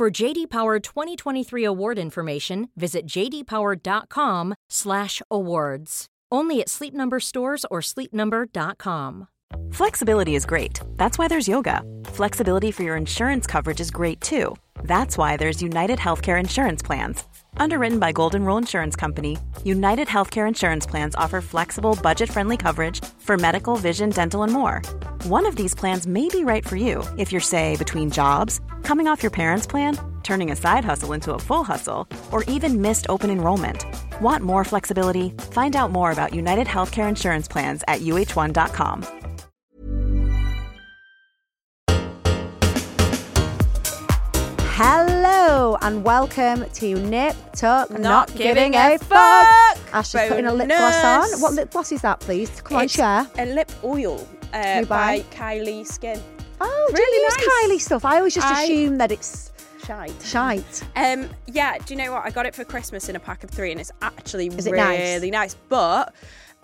For JD Power 2023 award information, visit jdpower.com/awards. Only at Sleep Number stores or sleepnumber.com. Flexibility is great. That's why there's yoga. Flexibility for your insurance coverage is great too. That's why there's United Healthcare Insurance Plans. Underwritten by Golden Rule Insurance Company, United Healthcare Insurance Plans offer flexible, budget friendly coverage for medical, vision, dental, and more. One of these plans may be right for you if you're, say, between jobs, coming off your parents' plan, turning a side hustle into a full hustle, or even missed open enrollment. Want more flexibility? Find out more about United Healthcare Insurance Plans at uh1.com. Hello and welcome to Nip Tuck Not, Not Giving Giving a a Fuck. Fuck. Ash is putting a lip gloss on. What lip gloss is that, please? Come on, It's share. A lip oil uh, by? Kylie Skin. Oh, do really you use. Kylie stuff? I always just I- assume that it's Shite. shite. Um, yeah, do you know what? I got it for Christmas in a pack of three, and it's actually Is it nice? really nice. But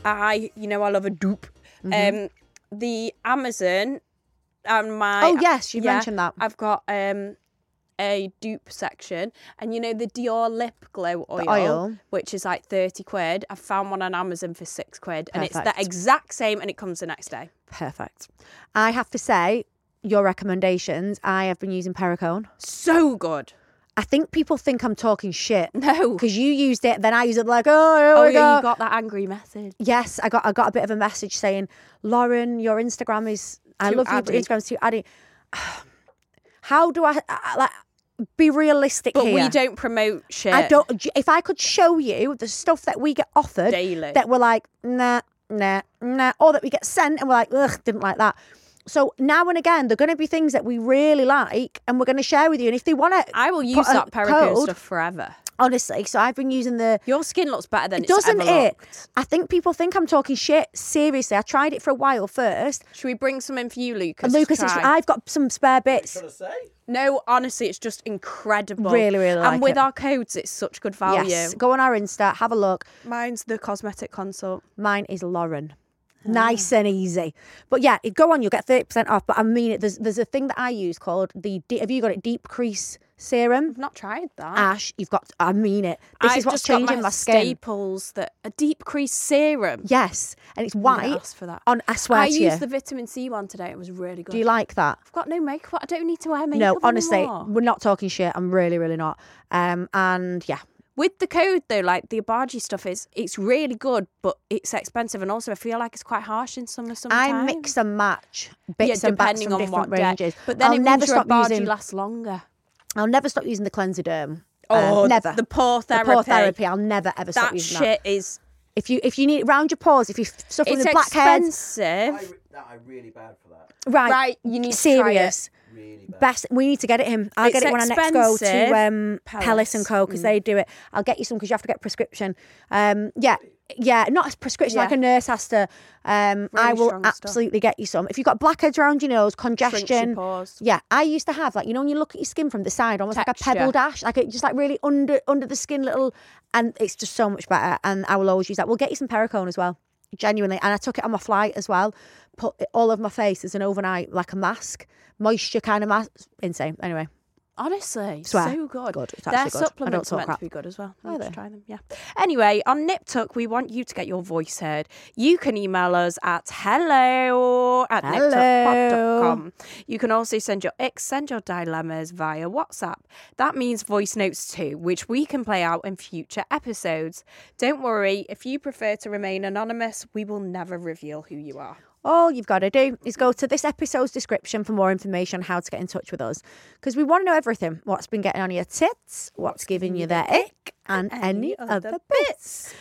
I, you know, I love a dupe. Um, the Amazon and my Mm-hmm. Oh, yes, you yeah, mentioned that. I've got um a dupe section, and you know the Dior lip glow oil, oil. which is like thirty quid. I found one on Amazon for six quid, and it's the exact same, and it comes the next day. Perfect. I have to say, your recommendations, I have been using Perricone. So good. I think people think I'm talking shit. No. Because you used it, then I used it like, oh, here Oh yeah, go. you got that angry message. Yes, I got I got a bit of a message saying, Lauren, your Instagram is I love addy. your Instagram's too addy. How do I, I like be realistic But here? we don't promote shit. I don't. If I could show you the stuff that we get offered Daily. that we're like, nah, nah, nah, or that we get sent and we're like, ugh, didn't like that. So now and again, they're going to be things that we really like, and we're going to share with you. And if they want to, I will use that Perricone code, stuff forever. Honestly. So I've been using the Your skin looks better than it doesn't it's ever it? looked. I think people think I'm talking shit. Seriously, I tried it for a while first. Should we bring some in for you, Lucas? And to Lucas, it's. I've got some spare bits. No, honestly, it's just incredible. Really, really like And with it. our codes, it's such good value. Yes, go on our Insta, have a look. Mine's the cosmetic consult. Mine is Lauren. Ah. Nice and easy. But yeah, go on, you'll get 30% off. But I mean it, there's, there's a thing that I use called the, de- have you got it? Deep Crease Serum. I've not tried that. Ash, you've got, I mean it. This I've is what's changing my, my, skin. staples that a deep crease serum. Yes, and it's white. for that. On, I swear I to used you. the vitamin C one today. It was really good. Do you like that? I've got no makeup. I don't need to wear makeup. No, honestly, anymore. we're not talking shit. I'm really, really not. Um, and yeah, with the code though, like the Obagi stuff is, it's really good, but it's expensive, and also I feel like it's quite harsh in summer. Sometimes I mix and match yeah, bits and bats depending from on different what ranges. day. But then I'll it never stop Obagi using. lasts longer. I'll never stop using the Clenziderm. Oh, uh, never. The pore The therapy. pore therapy. I'll never ever stop using That using shit is. If you if you need round your pores, if you're suffering It's with blackheads, expensive. That I'm really bad for that. right? Right, you need to try it. serious. Really. Best, we need to get it him. I'll It's get it when I next go to um, Palace and Co Mm. because they do it. I'll get you some because you have to get prescription. Um, yeah, yeah, not a prescription like a nurse has to. Um, I will strong stuff. absolutely get you some. If you've got blackheads around your nose, your congestion. pores. Yeah, I used to have like you know when you look at your skin from the side, almost like a pebble dash, like it just like really under under the skin, little, and it's just so much better. And I will always use that. We'll get you some Perricone as well, genuinely. And I took it on my flight as well. Put it all over my face as an overnight, like a mask, moisture kind of mask. Insane. Anyway, Honestly, Swear. so good. Good. It's Their actually good. I don't supplements talk are meant crap. to be good as well. Are You should they? try them. Yeah. Anyway, on Nip Tuck, we want you to get your voice heard. You can email us at hello at niptuckpod.com. You can also send your icks, send your dilemmas via WhatsApp. That means voice notes too, which we can play out in future episodes. Don't worry, if you prefer to remain anonymous, we will never reveal who you are. All you've got to do is go to this episode's description for more information on how to get in touch with us. Because we want to know everything what's been getting on your tits, what's giving you the ick, and any other bits.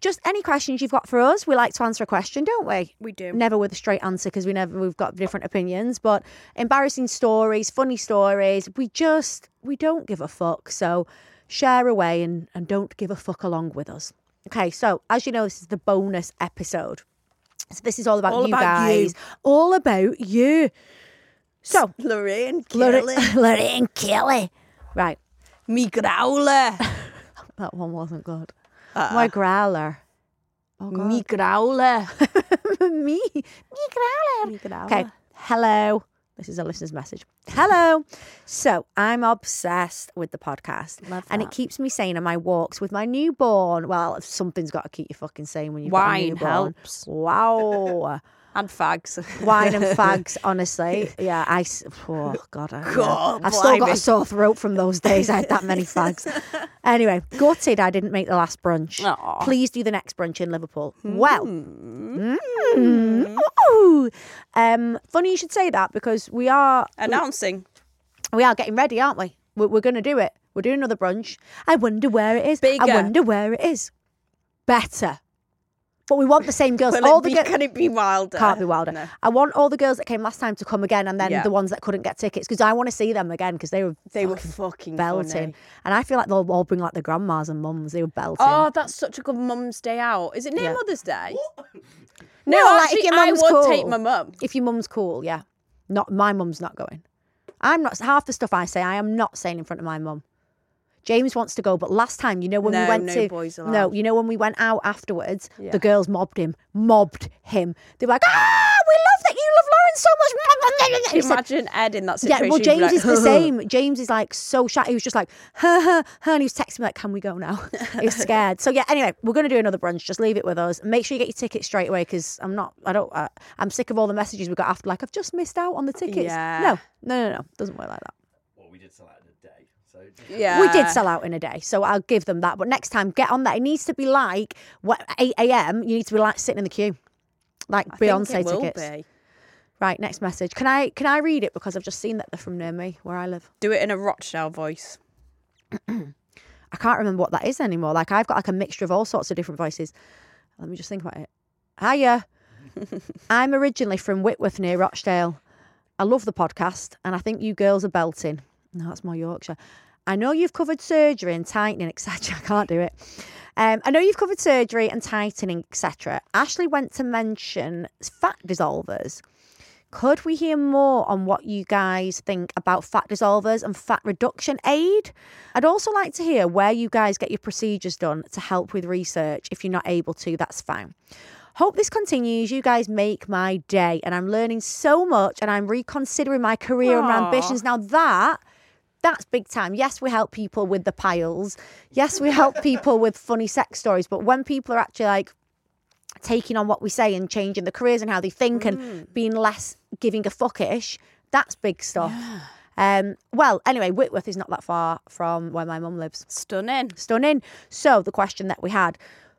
just any questions you've got for us. We like to answer a question, don't we? We do. Never with a straight answer because we never we've got different opinions. But embarrassing stories, funny stories. We just we don't give a fuck. So share away and and don't give a fuck along with us. Okay, so as you know, this is the bonus episode. So this is all about All you about you. guys, all about you. So Lorraine Lorraine, Lorraine Kelly, right? Me growler. That one wasn't good. Uh-uh. My growler. Oh God. Me growler. me, me growler. Me growler. Okay. Hello. This is a listener's message. Hello. So I'm obsessed with the podcast. Love And it keeps me sane on my walks with my newborn. Well, something's got to keep you fucking sane when you've got a Wine newborn. helps. Wow. And fags. Wine and fags, honestly. Yeah, I. Oh, God. I, yeah. God, I've still got a sore throat from those days. I had that many fags. Anyway, gutted I didn't make the last brunch. Aw. Please do the next brunch in Liverpool. Well, Mm. Ooh. Um, funny you should say that because we are Announcing. we are getting ready, aren't we? We're, we're going to do it. We're doing another brunch. I wonder where it is. I wonder where it is. Better. But we want the same girls. All the be, girls can it be wilder? can't be wilder. No. I want all the girls that came last time to come again, and then Yeah. the ones that couldn't get tickets because I want to see them again because they were They were fucking fucking belting, funny. and I feel like they'll all bring like their grandmas and mums. They were belting. Oh, that's such a good mum's day out. Is it near Yeah. Mother's Day? no, No, like actually, if your I mum's would cool. take my mum. If your mum's cool, yeah. Not my mum's not going. I'm not half the stuff I say. I am not saying in front of my mum. James wants to go, but last time, you know, when we went no to boys no, you know, when we went out afterwards, Yeah. the girls mobbed him, mobbed him. They were like, "Ah, we love that you love Lauren so much." He said, Imagine Ed in that situation. yeah, well, James like, is the same. James is like so shy. He was just like, huh, huh, huh, and he was texting me like, "Can we go now?" he was scared. So yeah. Anyway, we're gonna do another brunch. Just leave it with us. Make sure you get your tickets straight away because I'm not. I don't. Uh, I'm sick of all the messages we got after. Like, I've just missed out on the tickets. Yeah. No, no, no, no. Doesn't work like that. Well, we did sell out in a Yeah. We did sell out in a day, so I'll give them that. But next time, get on that. It needs to be like what 8 a.m. You need to be like sitting in the queue, like I think Beyonce it will tickets. be. Right, next message. Can I can I read it because I've just seen that they're from near me where I live. Do it in a Rochdale voice. I can't remember what that is anymore. Like I've got like a mixture of all sorts of different voices. Let me just think about it. Hiya. I'm originally from Whitworth near Rochdale. I love the podcast and I think you girls are belting. No, that's more Yorkshire. I know you've covered surgery and tightening, etc. I can't do it. Um, I know you've covered surgery and tightening, etc. Ashley went to mention fat dissolvers. Could we hear more on what you guys think about fat dissolvers and fat reduction aid? I'd also like to hear where you guys get your procedures done to help with research. If you're not able to, that's fine. Hope this continues. You guys make my day, and I'm learning so much, and I'm reconsidering my career and my ambitions. Now that that's big time. Yes, we help people with the piles. Yes, we help people with funny sex stories. But when people are actually like taking on what we say and changing the careers and how they think Mm. and being less giving a fuckish, that's big stuff. Um, well, anyway, Whitworth is not that far from where my mum lives. Stunning. Stunning. So the question that we had,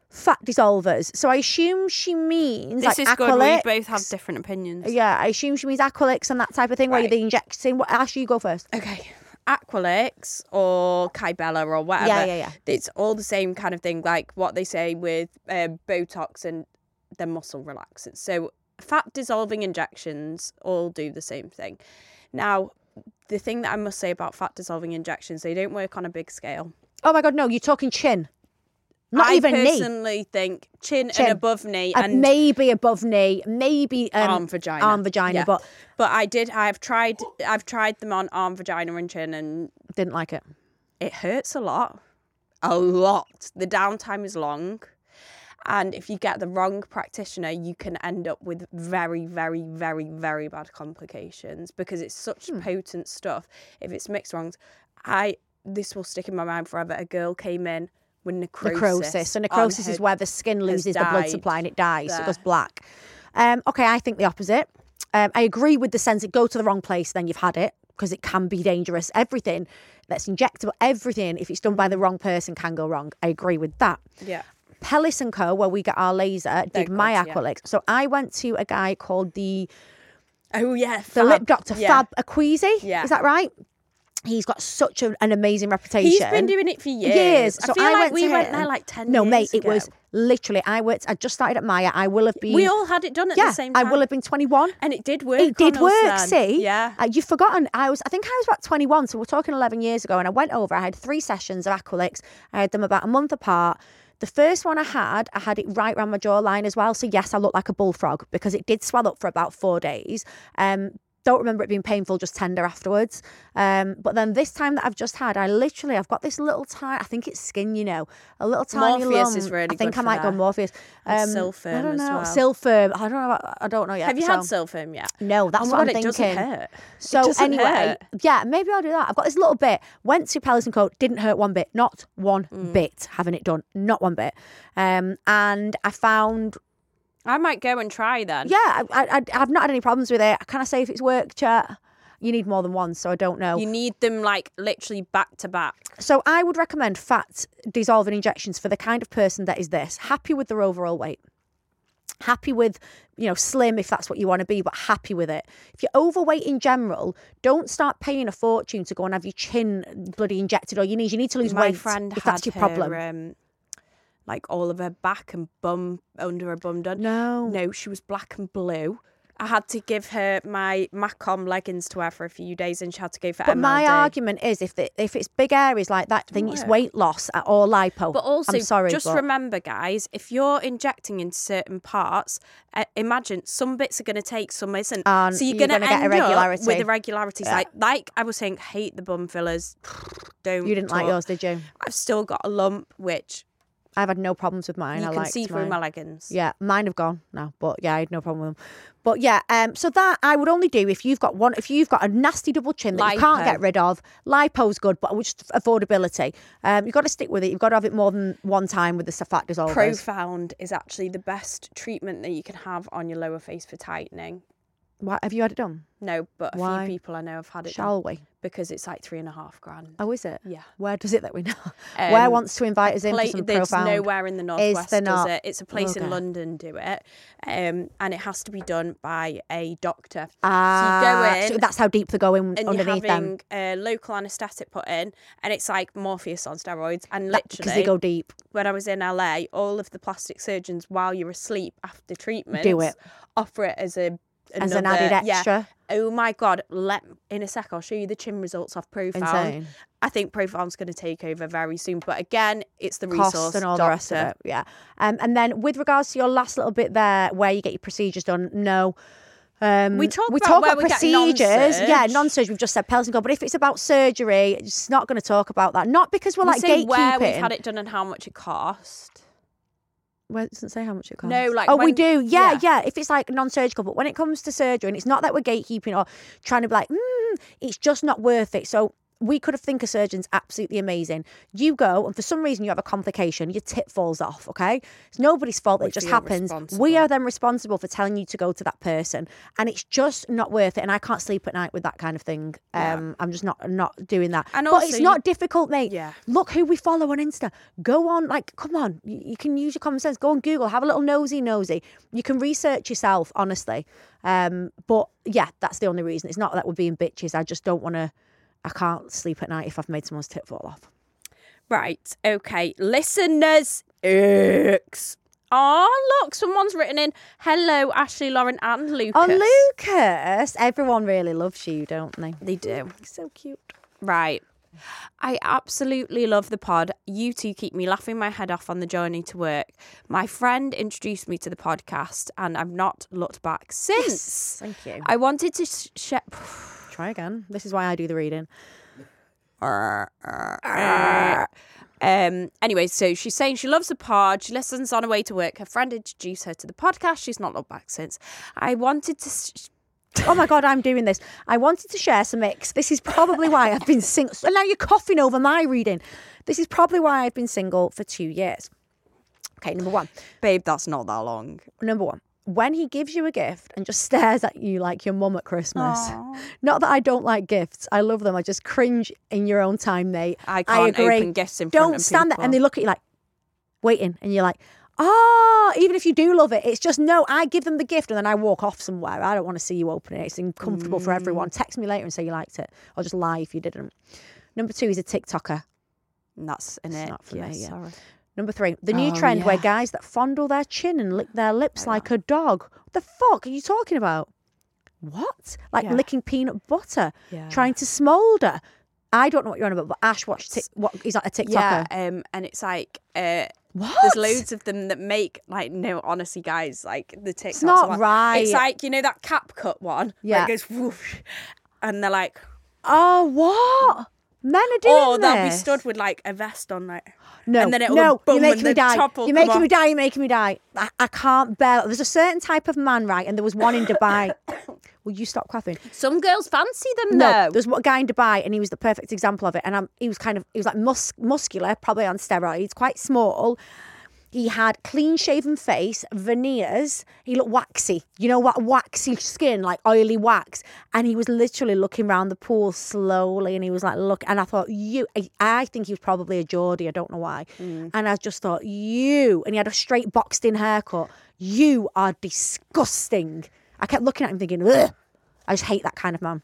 fat dissolvers. So I assume she means This like is good. We both have different opinions. Yeah, I assume she means Aqualyx and that type of thing where Right. you're injecting. What? Actually, you go first. Okay. Aqualyx or Kybella or whatever. Yeah, yeah, yeah. It's all the same kind of thing, like what they say with um, Botox and the muscle relaxants. So fat dissolving injections all do the same thing. Now, the thing that I must say about fat dissolving injections, they don't work on a big scale. Oh my god, no! You're talking chin, not I even knee. personally think chin, Chin. and above knee Uh, and maybe above knee, maybe um, arm vagina. arm vagina, Yeah. but but I did. I've tried. I've tried them on arm, vagina, and chin, and didn't like it. it hurts a lot. A lot. The downtime is long. And if you get the wrong practitioner, you can end up with very, very, very, very bad complications because it's such Hmm. potent stuff. If it's mixed wrongs, I this will stick in my mind forever. A girl came in with necrosis. necrosis. So necrosis is where the skin loses the blood supply and it dies. So it goes black. Um, okay, I think the opposite. Um, I agree with the sense that go to the wrong place, then you've had it because it can be dangerous. Everything that's injectable, everything, if it's done by the wrong person, can go wrong. I agree with that. Yeah. Pellis and Co, where we get our laser, did They're my good, yeah. So I went to a guy called the Oh yeah. the lip doctor Yeah. Fab Acquisi. Yeah. Is that right? He's got such a, an amazing reputation. He's been doing it for years. years. I So feel I like went we to went him. there like 10 No, mate, it was literally. I worked. I just started at Maya. I will have been. We all had it done at yeah, the same time. I will have been 21. And it did work. It did work. then. See, Yeah. uh, you've forgotten. I was, I think I was about 21, so we're talking 11 years ago. And I went over. I had three sessions of Aqualyx. I had them about a month apart. The first one I had, I had it right around my jawline as well. So yes, I looked like a bullfrog because it did swell up for about four days. Um, don't remember it being painful, just tender afterwards. Um, but then this time that I've just had, I literally, I've got this little tiny, I think it's skin, you know, a little tiny Morpheus lump. is really I think I might go. Morpheus. Um, And I don't as know. well. Sylfirm. I don't know. I don't know yet. Have you so- had Sylfirm yet? no, that's oh what my I'm it thinking. doesn't hurt. So doesn't anyway, hurt. yeah, maybe I'll do that. I've got this little bit. Went to Pelican Co. Didn't hurt one bit. Not one Mm. bit. Having it done. Not one bit. Um, and I found, I might go and try then. yeah, I, I, I've not had any problems with it. Can I say if it's worked, chat? You need more than one, so I don't know. You need them like literally back to back. So I would recommend fat dissolving injections for the kind of person that is this happy with their overall weight. Happy with, you know, slim if that's what you want to be, but happy with it. If you're overweight in general, don't start paying a fortune to go and have your chin bloody injected or your knees. You need to lose My weight friend if had that's your her, problem. um, like all of her back and bum under her bum done. No. No, she was black and blue. I had to give her my Macom leggings to wear for a few days, and she had to go for But my argument is if the, if it's big areas like that, then it's weight loss or lipo. But also, I'm sorry, just but remember, guys, if you're injecting into certain parts, uh, imagine some bits are going to take, some isn't. And so you're, you're going to get irregularity. with irregularities. Yeah. Like, like I was saying, hate the bum fillers. Don't. you didn't like yours, did you? I've still got a lump, which I've had no problems with mine. you I can see through my leggings. Yeah, mine have gone now, but yeah, I had no problem with them. But yeah, um, so that I would only do if you've got one, if you've got a nasty double chin that you can't get rid of. Lipo's good, but just affordability. Um, you've got to stick with it. You've got to have it more than one time with the fat dissolvers. Profound is actually the best treatment that you can have on your lower face for tightening. Why, have you had it done? No, but a Why? few people I know have had it done Shall we? because it's like three and a half grand. Oh, is it? Yeah. Where does it that we know? Where Um, wants to invite us in Pla- for some there's profound? nowhere in the northwest does not? it. It's a place Okay. in London do it, um, and it has to be done by a doctor. Ah, so you go in so that's how deep they're going and you're underneath them having a local anaesthetic put in, and it's like Morpheus on steroids. And because literally, they go deep. when I was in LA, all of the plastic surgeons, while you're asleep after treatment, Do it. offer it as a As an another- added yeah. extra. Oh my god! Let in a sec. I'll show you the chin results off Profound. Insane. I think Profound's going to take over very soon. But again, it's the costs resource and all doctor. the rest of it. Yeah. Um, and then with regards to your last little bit there, where you get your procedures done, no. Um, We talk we about talk about procedures. Yeah, non-surge. non-surgery. We've just said Pelton But if it's about surgery, it's not going to talk about that. Not because we're We like gatekeeping. where we've had it done and how much it cost. Well, it doesn't say how much it costs. No, like oh, we do. Yeah, yeah. yeah, If it's like non-surgical, but when it comes to surgery, and it's not that we're gatekeeping or trying to be like, mm, it's just not worth it. So we could have think a surgeon's absolutely amazing. You go, and for some reason you have a complication, your tip falls off. Okay, it's nobody's fault. We it just happens. We are then responsible for telling you to go to that person, and it's just not worth it. And I can't sleep at night with that kind of thing. Yeah. Um, I'm just not not doing that. And but also it's not difficult, mate. Yeah. Look who we follow on Insta. Go on, like, come on. You, you can use your common sense. Go on Google. Have a little nosy nosy. You can research yourself, honestly. Um, but yeah, that's the only reason. It's not that we're being bitches. I just don't want to. I can't sleep at night if I've made someone's tip fall off. Right. Okay. Listeners. X. Oh, look, someone's written in. Hello, Ashley, Lauren, and Lucas. Oh, Lucas! Everyone really loves you, don't they? They do. He's So cute. Right. I absolutely love the pod. You two keep me laughing my head off on the journey to work. My friend introduced me to the podcast, and I've not looked back since. Thank you. I wanted to sh- share. Try again. This is why I do the reading. Um. Anyway, so she's saying she loves the pod. She listens on her way to work. Her friend introduced her to the podcast. She's not looked back since. I wanted to. Sh- Oh my god, I'm doing this. I wanted to share some mix. This is probably why I've been single. And now you're coughing over my reading. This is probably why I've been single for two years. Okay, number one. Babe, that's not that long. Number one. When he gives you a gift and just stares at you like your mum at Christmas. Not that I don't like gifts. I love them. I just cringe in your own time, mate. I can't agree. open gifts in Don't front of Don't stand there and they look at you like waiting and you're like, Oh, even if you do love it, it's just no. I give them the gift and then I walk off somewhere. I don't want to see you open it. It's uncomfortable for Mm. everyone. Text me later and say you liked it, or just lie if you didn't. Number two, he's a TikToker. And that's It's it. not for yeah, me, yeah. sorry. Number three, the new Oh, trend where guys that fondle their chin and lick their lips like a dog. What the fuck are you talking about? What? Like Yeah. licking peanut butter, Yeah. trying to smolder. I don't know what you're on about, but Ash watched. Tic- what he's like a TikToker. Yeah, um, and it's like uh, What? there's loads of them that make like no, honestly, guys, like the TikToks. not are like- right. It's like you know that cap cut one. Yeah. it goes whoosh, and they're like, Oh, what? Men are doing oh, they'll be this? stood with like a vest on, like No, and then it'll no, go boom, you're making and me the die. top will You're come making me off. die. You're making me die. I, I can't bear. There's a certain type of man, right? And there was one in Dubai. Will you stop, coughing? Some girls fancy them No, though. there's one guy in Dubai, and he was the perfect example of it. And I'm, he was kind of, he was like mus- muscular, probably on steroids, quite small. He had clean shaven face, veneers. He looked waxy. You know what? Waxy skin, like oily wax. And he was literally looking around the pool slowly. And he was like, look. And I thought, you, I, I think he was probably a Geordie. I don't know why. Mm. And I just thought, you. And he had a straight boxed in haircut. You are disgusting. I kept looking at him thinking, Ugh. I just hate that kind of man.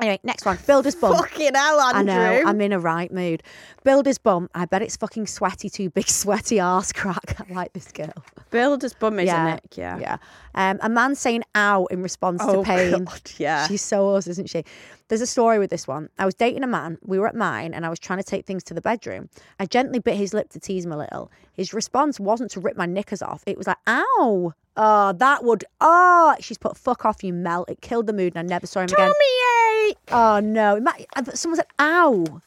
Anyway, next one. Builder's bum. Fucking hell, Andrew. I know, I'm in a right mood. Builder's bum. I bet it's fucking sweaty too. Big sweaty arse crack. I like this girl. Builder's bum, isn't yeah, it? Yeah. yeah. Um, a man saying "ow" in response Oh, to pain. God, yeah. she's so us, isn't she? There's a story with this one. I was dating a man. We were at mine, and I was trying to take things to the bedroom. I gently bit his lip to tease him a little. His response wasn't to rip my knickers off. It was like "ow." Oh, that would. Oh, she's put "fuck off, you melt." It killed the mood, and I never saw him again. Tommy eight. Oh no! It might, uh, someone said, "Ow!"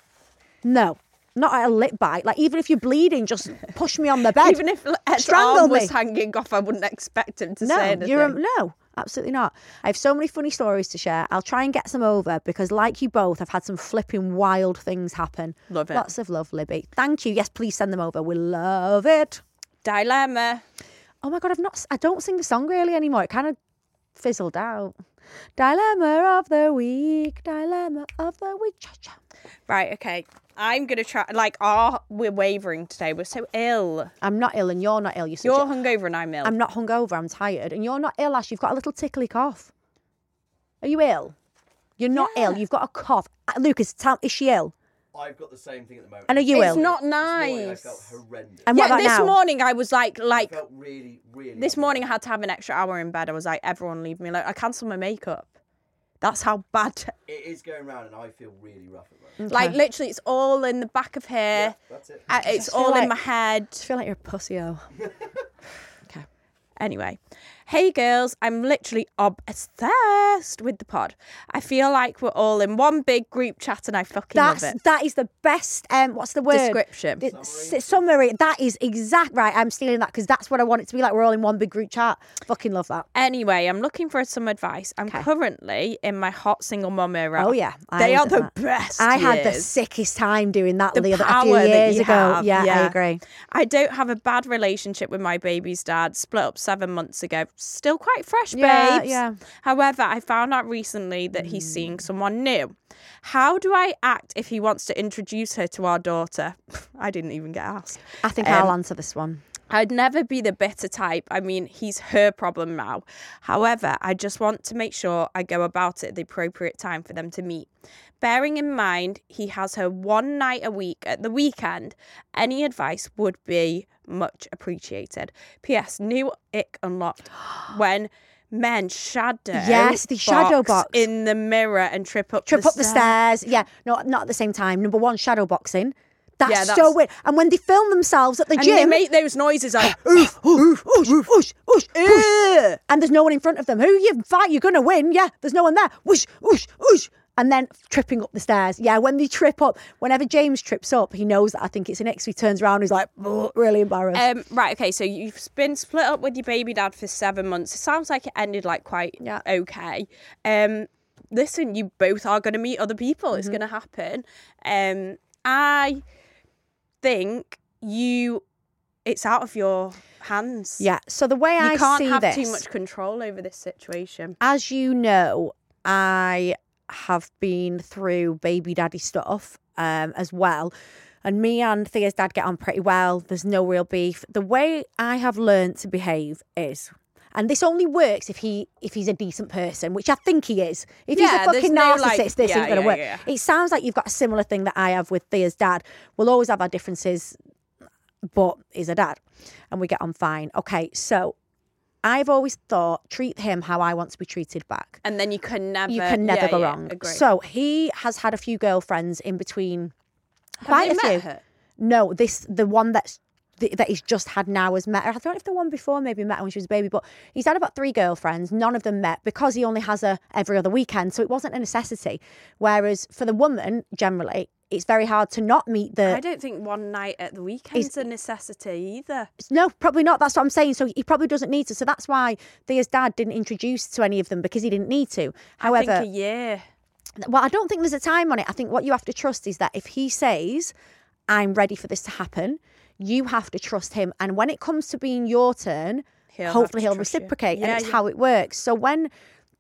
No, not at a lip bite. Like even if you're bleeding, just push me on the bed. Even if Ed's Strangle arm me. was hanging off, I wouldn't expect him to no, say anything. you're a, no, absolutely not. I have so many funny stories to share. I'll try and get some over because, like you both, I've had some flipping wild things happen. Love it. Lots of love, Libby. Thank you. Yes, please send them over. We love it. Dilemma. Oh my god, I've not. I don't sing the song really anymore. It kind of fizzled out. Dilemma of the week. Dilemma of the week. Cha cha. Right, okay. I'm gonna try. Like, ah, we're wavering today. We're so ill. I'm not ill, and you're not ill. You're, such You're a- hungover and I'm ill. I'm not hungover. I'm tired, and you're not ill, Ash. You've got a little tickly cough. Are you ill? You're not ill. You've got a cough. Uh, Lucas, tell, is she ill? I've got the same thing at the moment. And are you It's ill? not This morning I nice. felt horrendous. And what yeah, about this now? morning I was like, I like felt really, really. this unwell. morning I had to have an extra hour in bed. I was like, everyone leave me alone. I cancelled my makeup. That's how bad. It is going round, and I feel really rough at the moment. Like literally, it's all in the back of Yeah, here. that's it. Uh, It's all like- in my head. I feel like you're a pussy. Oh. Anyway, hey girls, I'm literally obsessed with the pod. I feel like we're all in one big group chat and I fucking That's love it. that is the best. Um, what's the word? Description. Summary. That is exact. Right, I'm stealing that because that's what I want it to be like. We're all in one big group chat. Fucking love that. Anyway, I'm looking for some advice. I'm currently in my hot single mum era. Oh yeah, I they are the that. best. I had the sickest time doing that The the, other, a few years ago. have, yeah, I agree. I don't have a bad relationship with my baby's dad. Split up seven months ago. Still quite fresh, Yeah, babes. yeah. However, I found out recently that he's seeing someone new. How do I act if he wants to introduce her to our daughter? I didn't even get asked. I think Um, I'll answer this one. I'd never be the bitter type. I mean, he's her problem now. However, I just want to make sure I go about it at the appropriate time for them to meet. Bearing in mind he has her one night a week at the weekend, any advice would be much appreciated. P.S. New ick unlocked when men shadow Yes, the shadow box. in the mirror and trip up Trip the up the stairs. Yeah, no, not at the same time. Number one, shadow boxing. That's, Yeah, so weird. And when they film themselves at the And gym, they make those noises like oof, oof, oosh, oosh, oosh, oosh. and there's no one in front of them. Who you fight, you're gonna win. Yeah, there's no one there. Whoosh, whoosh, whoosh. And then tripping up the stairs. Yeah, when they trip up, whenever James trips up, he knows that I think it's an X. So he turns around, he's like, really embarrassed. Um, right, okay, so you've been split up with your baby dad for seven months. It sounds like it ended like quite Yeah. okay. Um, listen, you both are going to meet other people. It's Mm-hmm. going to happen. Um, I think you, it's out of your hands. yeah. So the way you I can't see have this, too much control over this situation. as you know, I have been through baby daddy stuff um, as well. And me and Thea's dad get on pretty well. There's no real beef. The way I have learned to behave is and this only works if he if he's a decent person, which I think he is. If Yeah, he's a fucking no, narcissist, like- this yeah, isn't gonna yeah, work. It sounds like you've got a similar thing that I have with Thea's dad. We'll always have our differences, but he's a dad, and we get on fine. Okay, so I've always thought treat him how I want to be treated back And then you can never. you can never go wrong. Agree. So he has had a few girlfriends in between. Have quite a few. her? No, this the one that's th- that he's just had now has met her. I don't know if the one before maybe met her when she was a baby, but he's had about three girlfriends. None of them met because he only has her every other weekend, so it wasn't a necessity. Whereas for the woman, generally, it's very hard to not meet the. I don't think one night at the weekend's is, a necessity either. No, probably not. That's what I'm saying. So he probably doesn't need to. So that's why Thea's dad didn't introduce to any of them because he didn't need to. However, I think a year. well, I don't think there's a time on it. I think what you have to trust is that if he says, I'm ready for this to happen, you have to trust him. And when it comes to being your turn, He'll hopefully he'll reciprocate. Yeah, and it's yeah. how it works. So when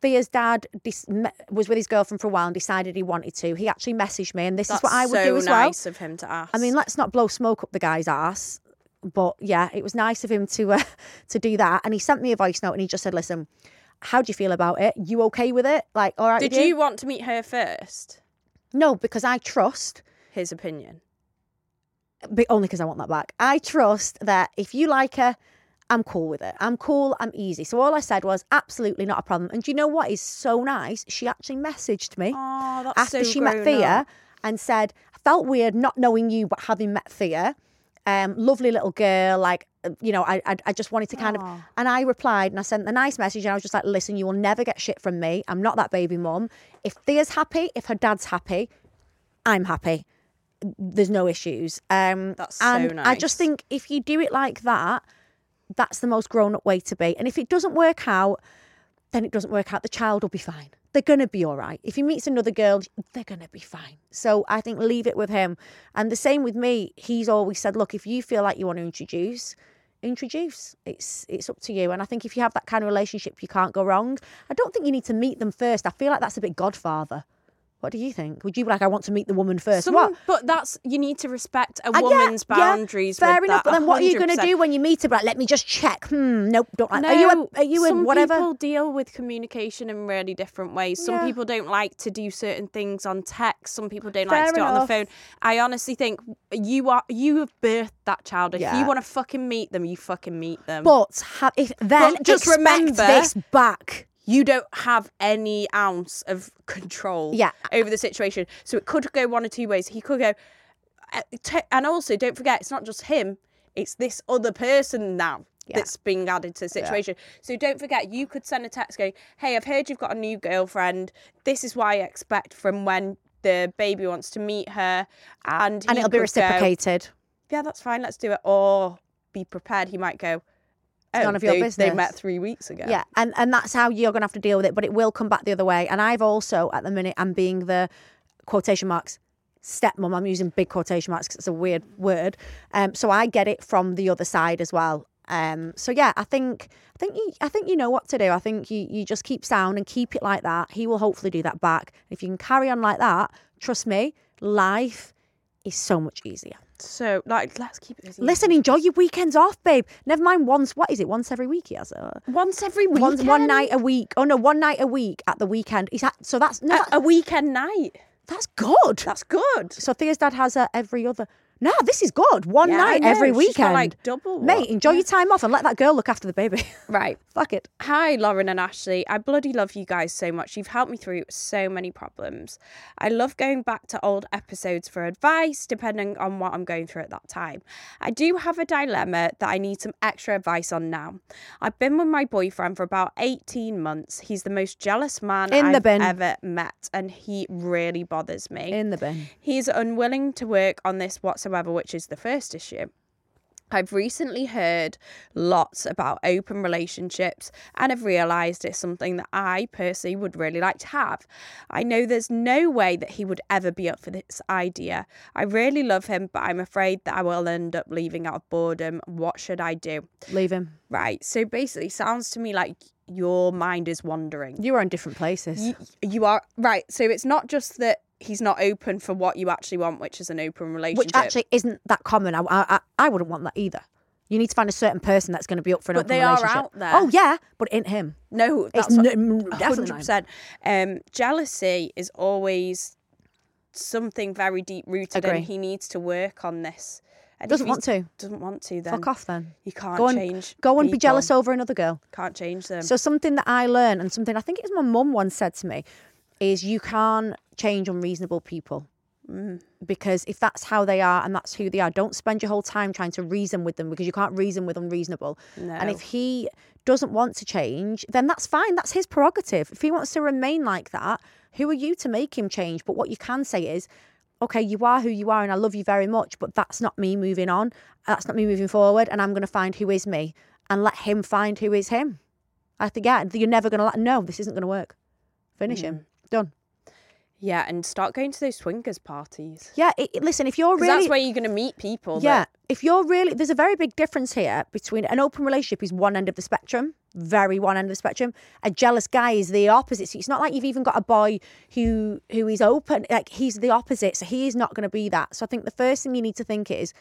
Thea's dad dis- was with his girlfriend for a while and decided he wanted to, he actually messaged me. And this That's is what I would so do as well. nice of him to ask. I mean, let's not blow smoke up the guy's ass. But yeah, it was nice of him to uh, to do that. And he sent me a voice note and he just said, listen, how do you feel about it? You okay with it? Like, all right did with you want to meet her first? No, because I trust His opinion. But only because I want that back. I trust that if you like her, I'm cool with it. I'm cool. I'm easy. So all I said was absolutely not a problem. And do you know what is so nice? She actually messaged me Oh, that's after so she met Thea up. and said, I felt weird not knowing you, but having met Thea. Um, lovely little girl. Like, you know, I, I, I just wanted to kind of, and I replied and I sent the nice message and I was just like, listen, you will never get shit from me. I'm not that baby mum. If Thea's happy, if her dad's happy, I'm happy. There's no issues. Um, That's so and I just think if you do it like that, that's the most grown up way to be. And if it doesn't work out, then it doesn't work out. The child will be fine. They're going to be all right. If he meets another girl, they're going to be fine. So I think leave it with him. And the same with me. He's always said, look, if you feel like you want to introduce, introduce. It's it's up to you. And I think if you have that kind of relationship, you can't go wrong. I don't think you need to meet them first. I feel like that's a bit Godfather. What do you think? Would you be like, I want to meet the woman first? Someone, what? but that's you need to respect a Uh, yeah, woman's yeah, boundaries. fair with enough. that, But then what are you going to do when you meet her? Like, let me just check. Hmm. Nope. Don't like. No, are you a, are you some whatever? people deal with communication in really different ways. Some Yeah. people don't like to do certain things on text. Some people don't like Fair to do it on the phone. I honestly think you are you have birthed that child. If Yeah. you want to fucking meet them, you fucking meet them. But ha- if then But just remember- this back. You don't have any ounce of control Yeah. over the situation. So it could go one or two ways. He could go, uh, and also don't forget, it's not just him; it's this other person now Yeah. that's being added to the situation. So don't forget, you could send a text going, "Hey, I've heard you've got a new girlfriend. This is what I expect from when the baby wants to meet her," and And it'll be could go, reciprocated. yeah, that's fine. Let's do it. Or be prepared. He might go. Oh, none of your they, They met three weeks ago. Yeah, and and that's how you're going to have to deal with it. But it will come back the other way. And I've also, at the minute, I'm being the quotation marks stepmom. I'm using big quotation marks because it's a weird word. Um, so I get it from the other side as well. Um, so yeah, I think I think you I think you know what to do. I think you you just keep sound and keep it like that. He will hopefully do that back. If you can carry on like that, trust me, life is so much easier. So like, let's keep it. as easy Listen, enjoy your weekends off, babe. Never mind once. What is it? Once every week, he has it. once every week. One, one night a week. Oh no, one night a week at the weekend. He's ha- so that's no, a, a weekend night. that's good. That's good. So Thea's dad has her every other. No, this is good. One Yeah, night every weekend. like, double Mate, what? enjoy your time off and let that girl look after the baby. Right. Fuck it. Hi, Lauren and Ashley. I bloody love you guys so much. You've helped me through so many problems. I love going back to old episodes for advice, depending on what I'm going through at that time. I do have a dilemma that I need some extra advice on now. I've been with my boyfriend for about 18 months. He's the most jealous man In the I've bin. ever met, and he really bothers me. In the bin. He's unwilling to work on this whatsoever, which is the first issue. I've recently heard lots about open relationships and have realised it's something that I personally would really like to have. I know there's no way that he would ever be up for this idea. I really love him, but I'm afraid that I will end up leaving out of boredom. What should I do? Leave him. Right, so basically, sounds to me like your mind is wandering You are in different places. you, you are right so it's not just that he's not open for what you actually want, which is an open relationship. which actually isn't that common. I, I, I wouldn't want that either. You need to find a certain person that's going to be up for an But open they are out there. Oh yeah, but it ain't him. no, It's that's definitely hundred percent. Um, jealousy is always something very deep rooted, and he needs to work on this. And Doesn't want to. Doesn't want to. Then Fuck off then. You can't Go and change. go and be jealous over another girl. Can't change them. So something that I learned and something I think it was my mum once said to me is you can't change unreasonable people. Mm. Because if that's how they are and that's who they are, don't spend your whole time trying to reason with them because you can't reason with unreasonable. And if he doesn't want to change, then that's fine. That's his prerogative. If he wants to remain like that, who are you to make him change? But what you can say is, okay, you are who you are and I love you very much, but that's not me moving on. That's not me moving forward. And I'm going to find who is me and let him find who is him. I think, yeah, you're never going to let, no, this isn't going to work. Finish him. Done. yeah, and start going to those swingers parties. Yeah, it, listen, if you're really. that's where you're going to meet people. Yeah, that- if you're really, there's a very big difference here between an open relationship is one end of the spectrum, very one end of the spectrum. A jealous guy is the opposite. So it's not like you've even got a boy who who is open. Like he's the opposite. So he is not going to be that. So I think the first thing you need to think is,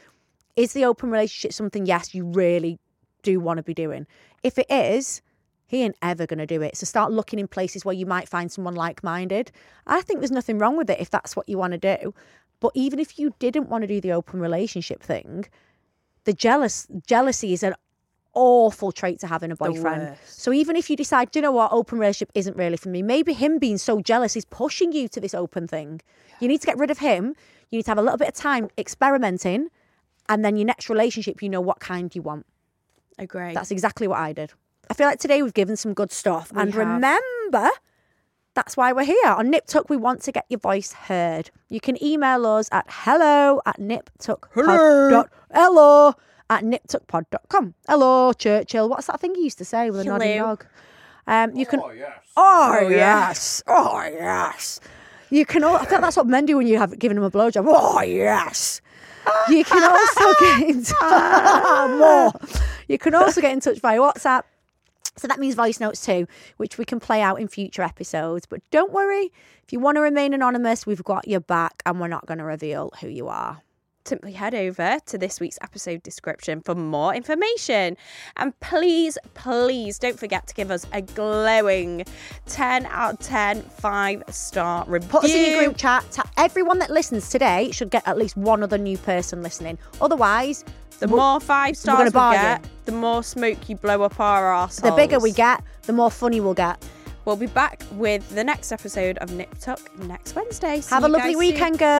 is the open relationship something? Yes, you really do want to be doing. If it is. He ain't ever going to do it. So start looking in places where you might find someone like minded. I think there's nothing wrong with it if that's what you want to do. But even if you didn't want to do the open relationship thing, the jealous jealousy is an awful trait to have in a boyfriend. So even if you decide, "Do you know what, open relationship isn't really for me, maybe him being so jealous is pushing you to this open thing. You need to get rid of him. You need to have a little bit of time experimenting, and then your next relationship, you know what kind you want. agree. That's exactly what I did. I feel like today we've given some good stuff. and have. remember, that's why we're here. On Nip Tuck, we want to get your voice heard. You can email us at hello at niptuckpod. Hello at niptuckpod.com. Hello, Churchill. What's that thing you used to say with a nodding Hello. dog? Um, you can. Oh yes. Oh, yes. Oh, yes. You can. al- I think that's what men do when you have given them a blowjob. Oh, yes. You can also get in touch. More. You can also get in touch via WhatsApp. So that means voice notes too, which we can play out in future episodes. But don't worry, if you want to remain anonymous, we've got your back and we're not going to reveal who you are. simply head over to this week's episode description for more information. And please, please don't forget to give us a glowing 10 out of 10 five star review. Put us in your group chat. Everyone that listens today should get at least one other new person listening. Otherwise, The more five stars we get, the more smoke you blow up our arseholes. the bigger we get, the more funny we'll get. We'll be back with the next episode of Nip Tuck next Wednesday. See Have a lovely guys soon. weekend, girls.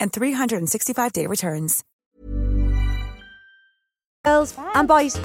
and 365-day returns. Girls and boys,